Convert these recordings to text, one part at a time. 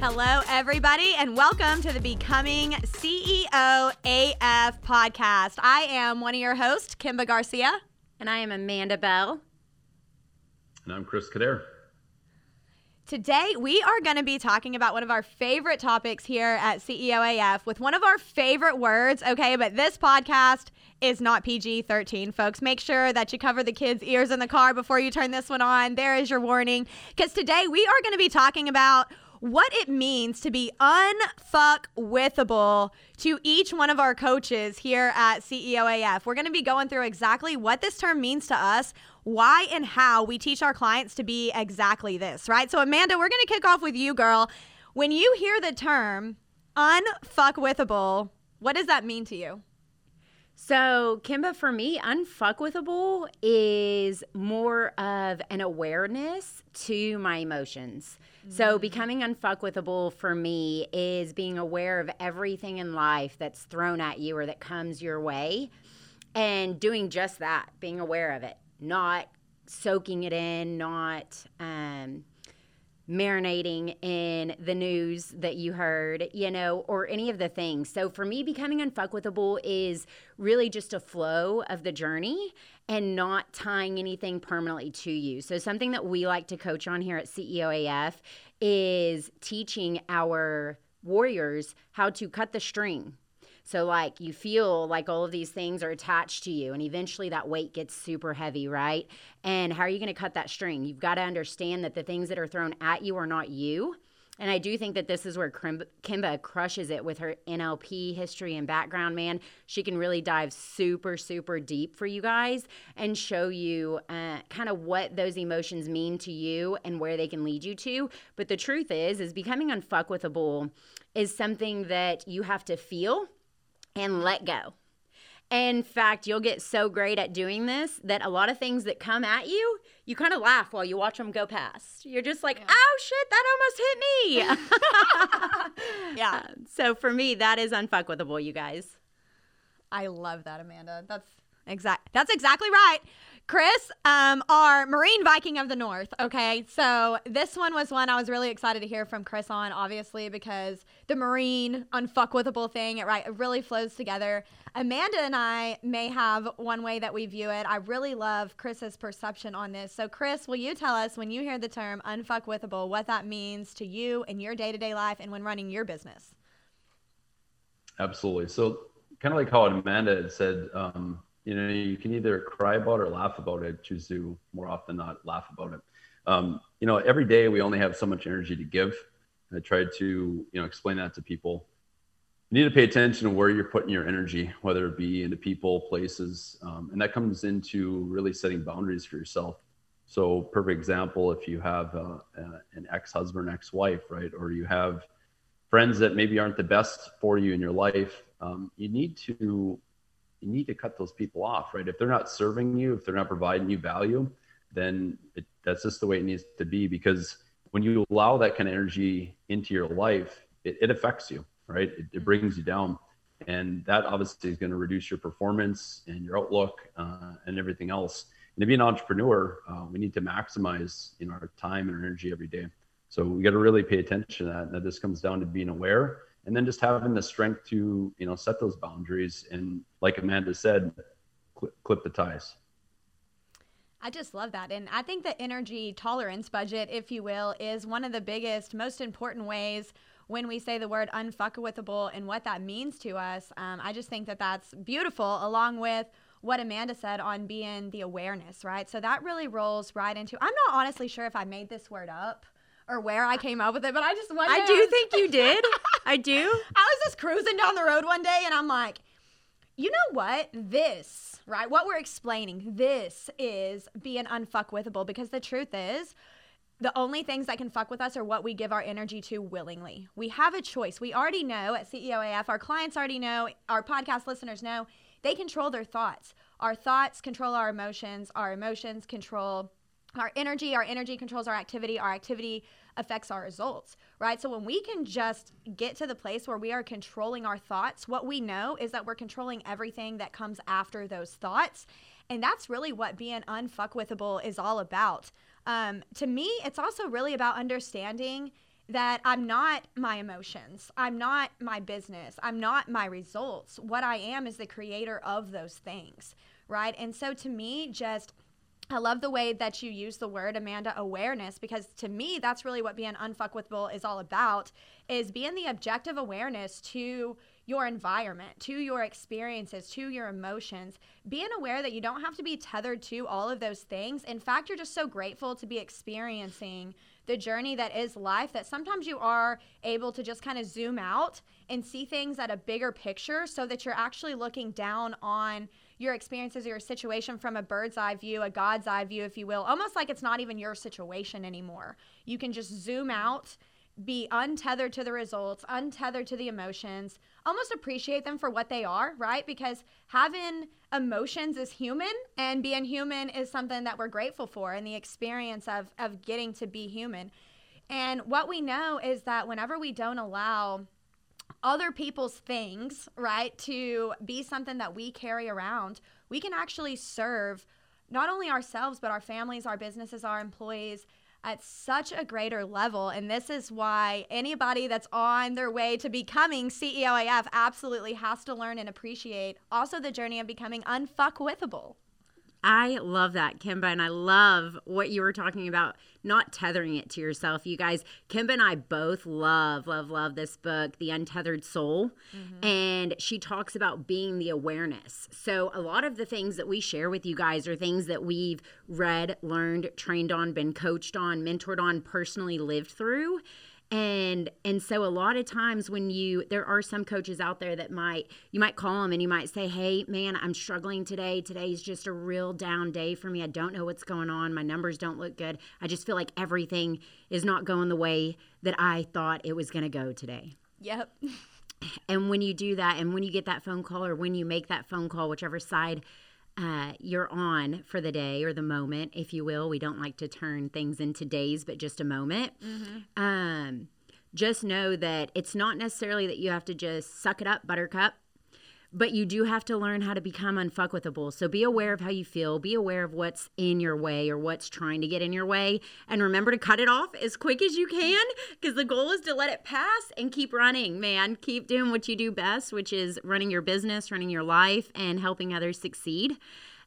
Hello, everybody, and welcome to the Becoming CEO AF podcast. I am one of your hosts, Kimba Garcia. And I am Amanda Bell. And I'm Chris Kader. Today, we are going to be talking about one of our favorite topics here at CEO AF with one of our favorite words, okay? But this podcast is not PG 13, folks. Make sure that you cover the kids' ears in the car before you turn this one on. There is your warning. Because today, we are going to be talking about what it means to be unfuck withable to each one of our coaches here at CEO AF. We're going to be going through exactly what this term means to us, why and how we teach our clients to be exactly this, right? So, Amanda, we're going to kick off with you, girl. When you hear the term unfuck withable, what does that mean to you? So, Kimba, for me, unfuckwithable is more of an awareness to my emotions. So, becoming unfuckwithable for me is being aware of everything in life that's thrown at you or that comes your way and doing just that, being aware of it, not soaking it in, not um, marinating in the news that you heard, you know, or any of the things. So for me, becoming unfuckwithable is really just a flow of the journey and not tying anything permanently to you. So something that we like to coach on here at CEOAF is teaching our warriors how to cut the string so, like, you feel like all of these things are attached to you, and eventually that weight gets super heavy, right? And how are you going to cut that string? You've got to understand that the things that are thrown at you are not you. And I do think that this is where Kimba crushes it with her NLP history and background, man. She can really dive super, super deep for you guys and show you uh, kind of what those emotions mean to you and where they can lead you to. But the truth is, is becoming unfuckwithable is something that you have to feel and let go. In fact, you'll get so great at doing this that a lot of things that come at you, you kind of laugh while you watch them go past. You're just like, yeah. oh shit, that almost hit me. yeah. Um, so for me, that is unfuckwithable, you guys. I love that, Amanda. That's exact. That's exactly right. Chris, um, our Marine Viking of the North. Okay, so this one was one I was really excited to hear from Chris on, obviously because the Marine unfuckwithable thing, it right, it really flows together. Amanda and I may have one way that we view it. I really love Chris's perception on this. So, Chris, will you tell us when you hear the term unfuckwithable, what that means to you in your day to day life and when running your business? Absolutely. So, kind of like how Amanda had said. Um, you know you can either cry about it or laugh about it choose to more often not laugh about it. Um, you know every day we only have so much energy to give. I tried to you know explain that to people. You need to pay attention to where you're putting your energy whether it be into people places um, and that comes into really setting boundaries for yourself. So perfect example if you have uh, uh, an ex-husband ex-wife right or you have friends that maybe aren't the best for you in your life um, you need to you need to cut those people off, right? If they're not serving you, if they're not providing you value, then it, that's just the way it needs to be. Because when you allow that kind of energy into your life, it, it affects you, right? It, it, mm-hmm. brings you down, and that obviously is going to reduce your performance and your outlook uh, and everything else. And to be an entrepreneur, uh, we need to maximize you know our time and our energy every day. So we got to really pay attention to that. That this comes down to being aware and then just having the strength to you know set those boundaries and like amanda said clip, clip the ties I just love that. And I think the energy tolerance budget, if you will, is one of the biggest, most important ways when we say the word unfuckable and what that means to us. Um, I just think that that's beautiful, along with what Amanda said on being the awareness, right? So that really rolls right into. I'm not honestly sure if I made this word up or where I came up with it, but I just one I do think you did. I do. I was just cruising down the road one day and I'm like, you know what? This, right? What we're explaining, this is being unfuckwithable because the truth is, the only things that can fuck with us are what we give our energy to willingly. We have a choice. We already know at CEOAF, our clients already know, our podcast listeners know, they control their thoughts. Our thoughts control our emotions, our emotions control our energy, our energy controls our activity, our activity affects our results, right? So when we can just get to the place where we are controlling our thoughts, what we know is that we're controlling everything that comes after those thoughts. And that's really what being unfuckwithable is all about. Um, to me, it's also really about understanding that I'm not my emotions. I'm not my business. I'm not my results. What I am is the creator of those things, right? And so to me, just I love the way that you use the word Amanda awareness because to me that's really what being unfuckwithable is all about is being the objective awareness to your environment, to your experiences, to your emotions, being aware that you don't have to be tethered to all of those things. In fact, you're just so grateful to be experiencing the journey that is life that sometimes you are able to just kind of zoom out and see things at a bigger picture so that you're actually looking down on your experiences or your situation from a bird's eye view, a God's eye view, if you will, almost like it's not even your situation anymore. You can just zoom out, be untethered to the results, untethered to the emotions, almost appreciate them for what they are, right? Because having emotions is human and being human is something that we're grateful for and the experience of, of getting to be human. And what we know is that whenever we don't allow other people's things, right, to be something that we carry around, we can actually serve not only ourselves, but our families, our businesses, our employees at such a greater level. And this is why anybody that's on their way to becoming CEOAF absolutely has to learn and appreciate also the journey of becoming unfuckwithable. I love that, Kimba, and I love what you were talking about, not tethering it to yourself. You guys, Kimba and I both love, love, love this book, The Untethered Soul. Mm-hmm. And she talks about being the awareness. So, a lot of the things that we share with you guys are things that we've read, learned, trained on, been coached on, mentored on, personally lived through and and so a lot of times when you there are some coaches out there that might you might call them and you might say hey man i'm struggling today. Today's just a real down day for me. I don't know what's going on. My numbers don't look good. I just feel like everything is not going the way that i thought it was going to go today. Yep. And when you do that and when you get that phone call or when you make that phone call whichever side uh, you're on for the day or the moment, if you will. We don't like to turn things into days, but just a moment. Mm-hmm. Um, just know that it's not necessarily that you have to just suck it up, buttercup but you do have to learn how to become unfuckwithable. So be aware of how you feel, be aware of what's in your way or what's trying to get in your way, and remember to cut it off as quick as you can because the goal is to let it pass and keep running, man. Keep doing what you do best, which is running your business, running your life, and helping others succeed.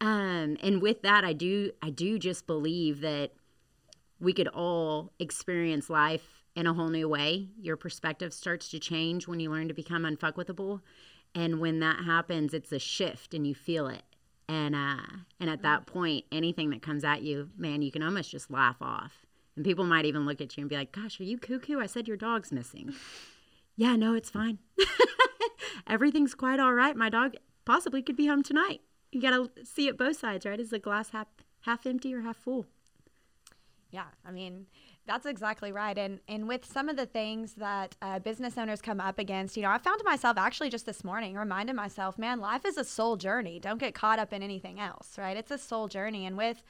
Um, and with that, I do I do just believe that we could all experience life in a whole new way. Your perspective starts to change when you learn to become unfuckwithable and when that happens it's a shift and you feel it. And uh and at that point anything that comes at you man you can almost just laugh off. And people might even look at you and be like gosh are you cuckoo? I said your dog's missing. Yeah no it's fine. Everything's quite all right. My dog possibly could be home tonight. You gotta see it both sides right? Is the glass half half empty or half full? Yeah i mean that's exactly right. And and with some of the things that uh, business owners come up against, you know, I found myself actually just this morning reminding myself, man, life is a soul journey. Don't get caught up in anything else, right? It's a soul journey, and with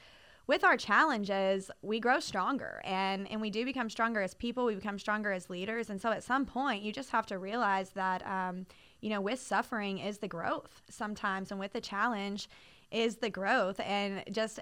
with our challenges, we grow stronger and, and we do become stronger as people, we become stronger as leaders. And so at some point, you just have to realize that, um, you know, with suffering is the growth sometimes, and with the challenge is the growth. And just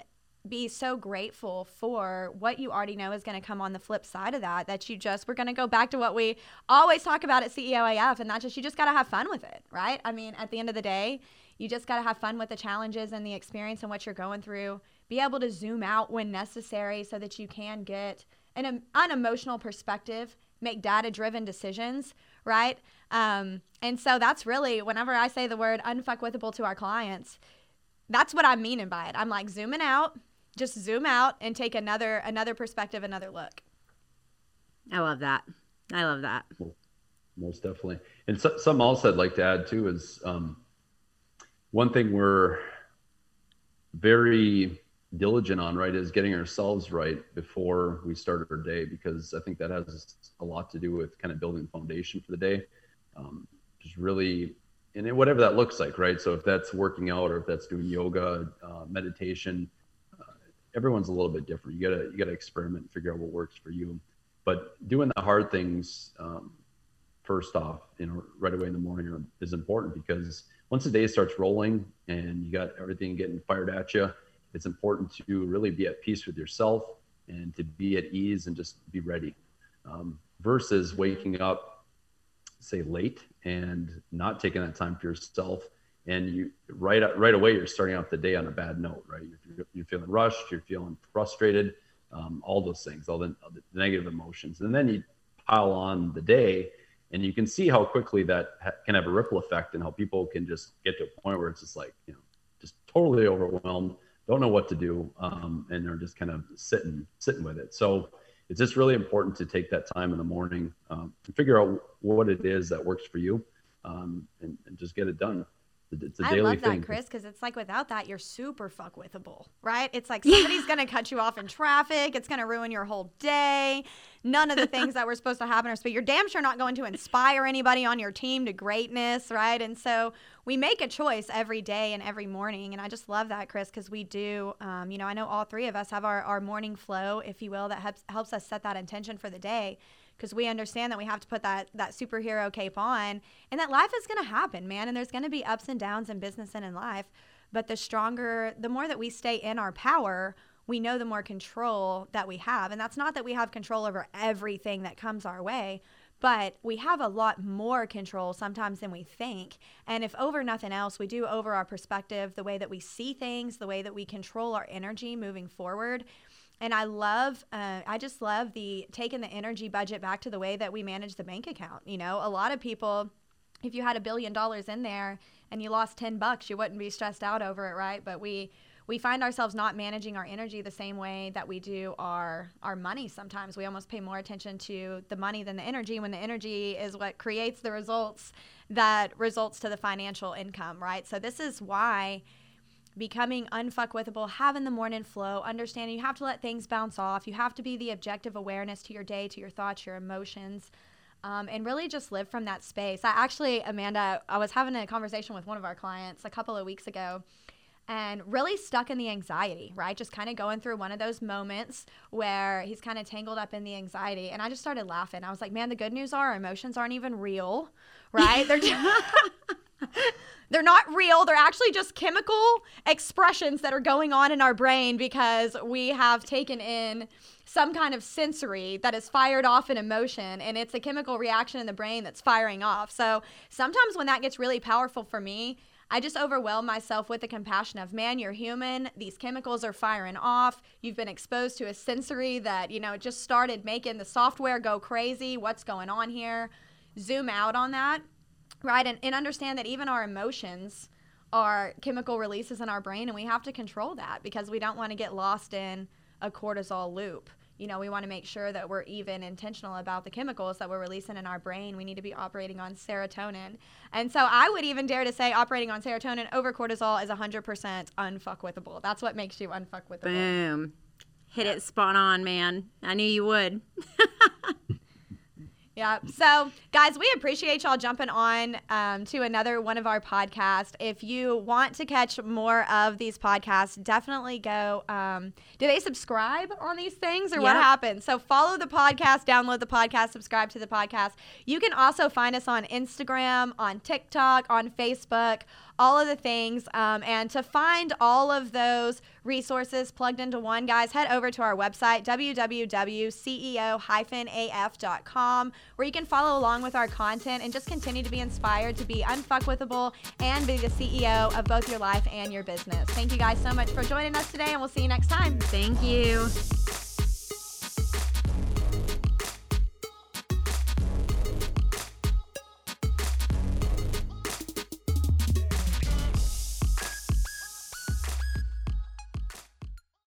be so grateful for what you already know is going to come on the flip side of that that you just we're going to go back to what we always talk about at CEOAF and that's just you just got to have fun with it right? I mean at the end of the day you just got to have fun with the challenges and the experience and what you're going through. Be able to zoom out when necessary so that you can get an unemotional perspective make data driven decisions right? Um, and so that's really whenever i say the word unfuckwithable to our clients that's what i'm meaning by it. I'm like zooming out just zoom out and take another another perspective, another look. I love that. I love that. Most definitely. And so, something else I'd like to add too is um, one thing we're very diligent on, right, is getting ourselves right before we start our day, because I think that has a lot to do with kind of building the foundation for the day. Um, just really, and whatever that looks like, right? So if that's working out or if that's doing yoga, uh, meditation, everyone's a little bit different. You gotta you gotta experiment and figure out what works for you. But doing the hard things um, first off, you know, right away in the morning is important because once the day starts rolling and you got everything getting fired at you, it's important to really be at peace with yourself and to be at ease and just be ready. Um, versus waking up, say, late and not taking that time for yourself. And you right right away, you're starting off the day on a bad note, right? You're, you're feeling rushed, you're feeling frustrated, um, all those things, all the, the negative emotions, and then you pile on the day, and you can see how quickly that ha- can have a ripple effect, and how people can just get to a point where it's just like you know, just totally overwhelmed, don't know what to do, um, and they're just kind of sitting sitting with it. So it's just really important to take that time in the morning um, and figure out what it is that works for you um, and, and, just get it done. It's a I love that, Chris, because it's like without that, you're super fuck withable, right? It's like somebody's going to cut you off in traffic. It's going to ruin your whole day. None of the things that were supposed to happen are, but you're damn sure not going to inspire anybody on your team to greatness, right? And so we make a choice every day and every morning. And I just love that, Chris, because we do, um, you know, I know all three of us have our, our morning flow, if you will, that helps, helps us set that intention for the day because we understand that we have to put that that superhero cape on and that life is going to happen, man, and there's going to be ups and downs in business and in life. But the stronger, the more that we stay in our power, we know the more control that we have. And that's not that we have control over everything that comes our way, but we have a lot more control sometimes than we think. And if over nothing else, we do over our perspective, the way that we see things, the way that we control our energy moving forward, and I love, uh, I just love the taking the energy budget back to the way that we manage the bank account. You know, a lot of people, if you had a billion dollars in there and you lost 10 bucks, you wouldn't be stressed out over it, right? But we, we find ourselves not managing our energy the same way that we do our our money sometimes we almost pay more attention to the money than the energy when the energy is what creates the results that results to the financial income right so this is why becoming unfuckwithable, having the morning flow, understanding you have to let things bounce off. You have to be the objective awareness to your day, to your thoughts, your emotions, um, and really just live from that space. I actually, Amanda, I was having a conversation with one of our clients a couple of weeks ago and really stuck in the anxiety, right? Just kind of going through one of those moments where he's kind of tangled up in the anxiety. And I just started laughing. I was like, man, the good news are emotions aren't even real, right? They're just. They're not real. They're actually just chemical expressions that are going on in our brain because we have taken in some kind of sensory that is fired off an emotion and it's a chemical reaction in the brain that's firing off. So sometimes when that gets really powerful for me, I just overwhelm myself with the compassion of, man, you're human. These chemicals are firing off. You've been exposed to a sensory that, you know, just started making the software go crazy. What's going on here? Zoom out on that right? And, and understand that even our emotions are chemical releases in our brain, and we have to control that because we don't want to get lost in a cortisol loop. You know, we want to make sure that we're even intentional about the chemicals that we're releasing in our brain. We need to be operating on serotonin. And so I would even dare to say operating on serotonin over cortisol is 100% unfuckwithable. That's what makes you unfuckwithable. Boom. Hit it spot on, man. I knew you would. Yeah. So, guys, we appreciate y'all jumping on um, to another one of our podcasts. If you want to catch more of these podcasts, definitely go. Um, do they subscribe on these things or yep. what happens? So, follow the podcast, download the podcast, subscribe to the podcast. You can also find us on Instagram, on TikTok, on Facebook all of the things. Um, and to find all of those resources plugged into one, guys, head over to our website, www.ceo-af.com, where you can follow along with our content and just continue to be inspired to be unfuckwithable and be the CEO of both your life and your business. Thank you guys so much for joining us today, and we'll see you next time. Thank you.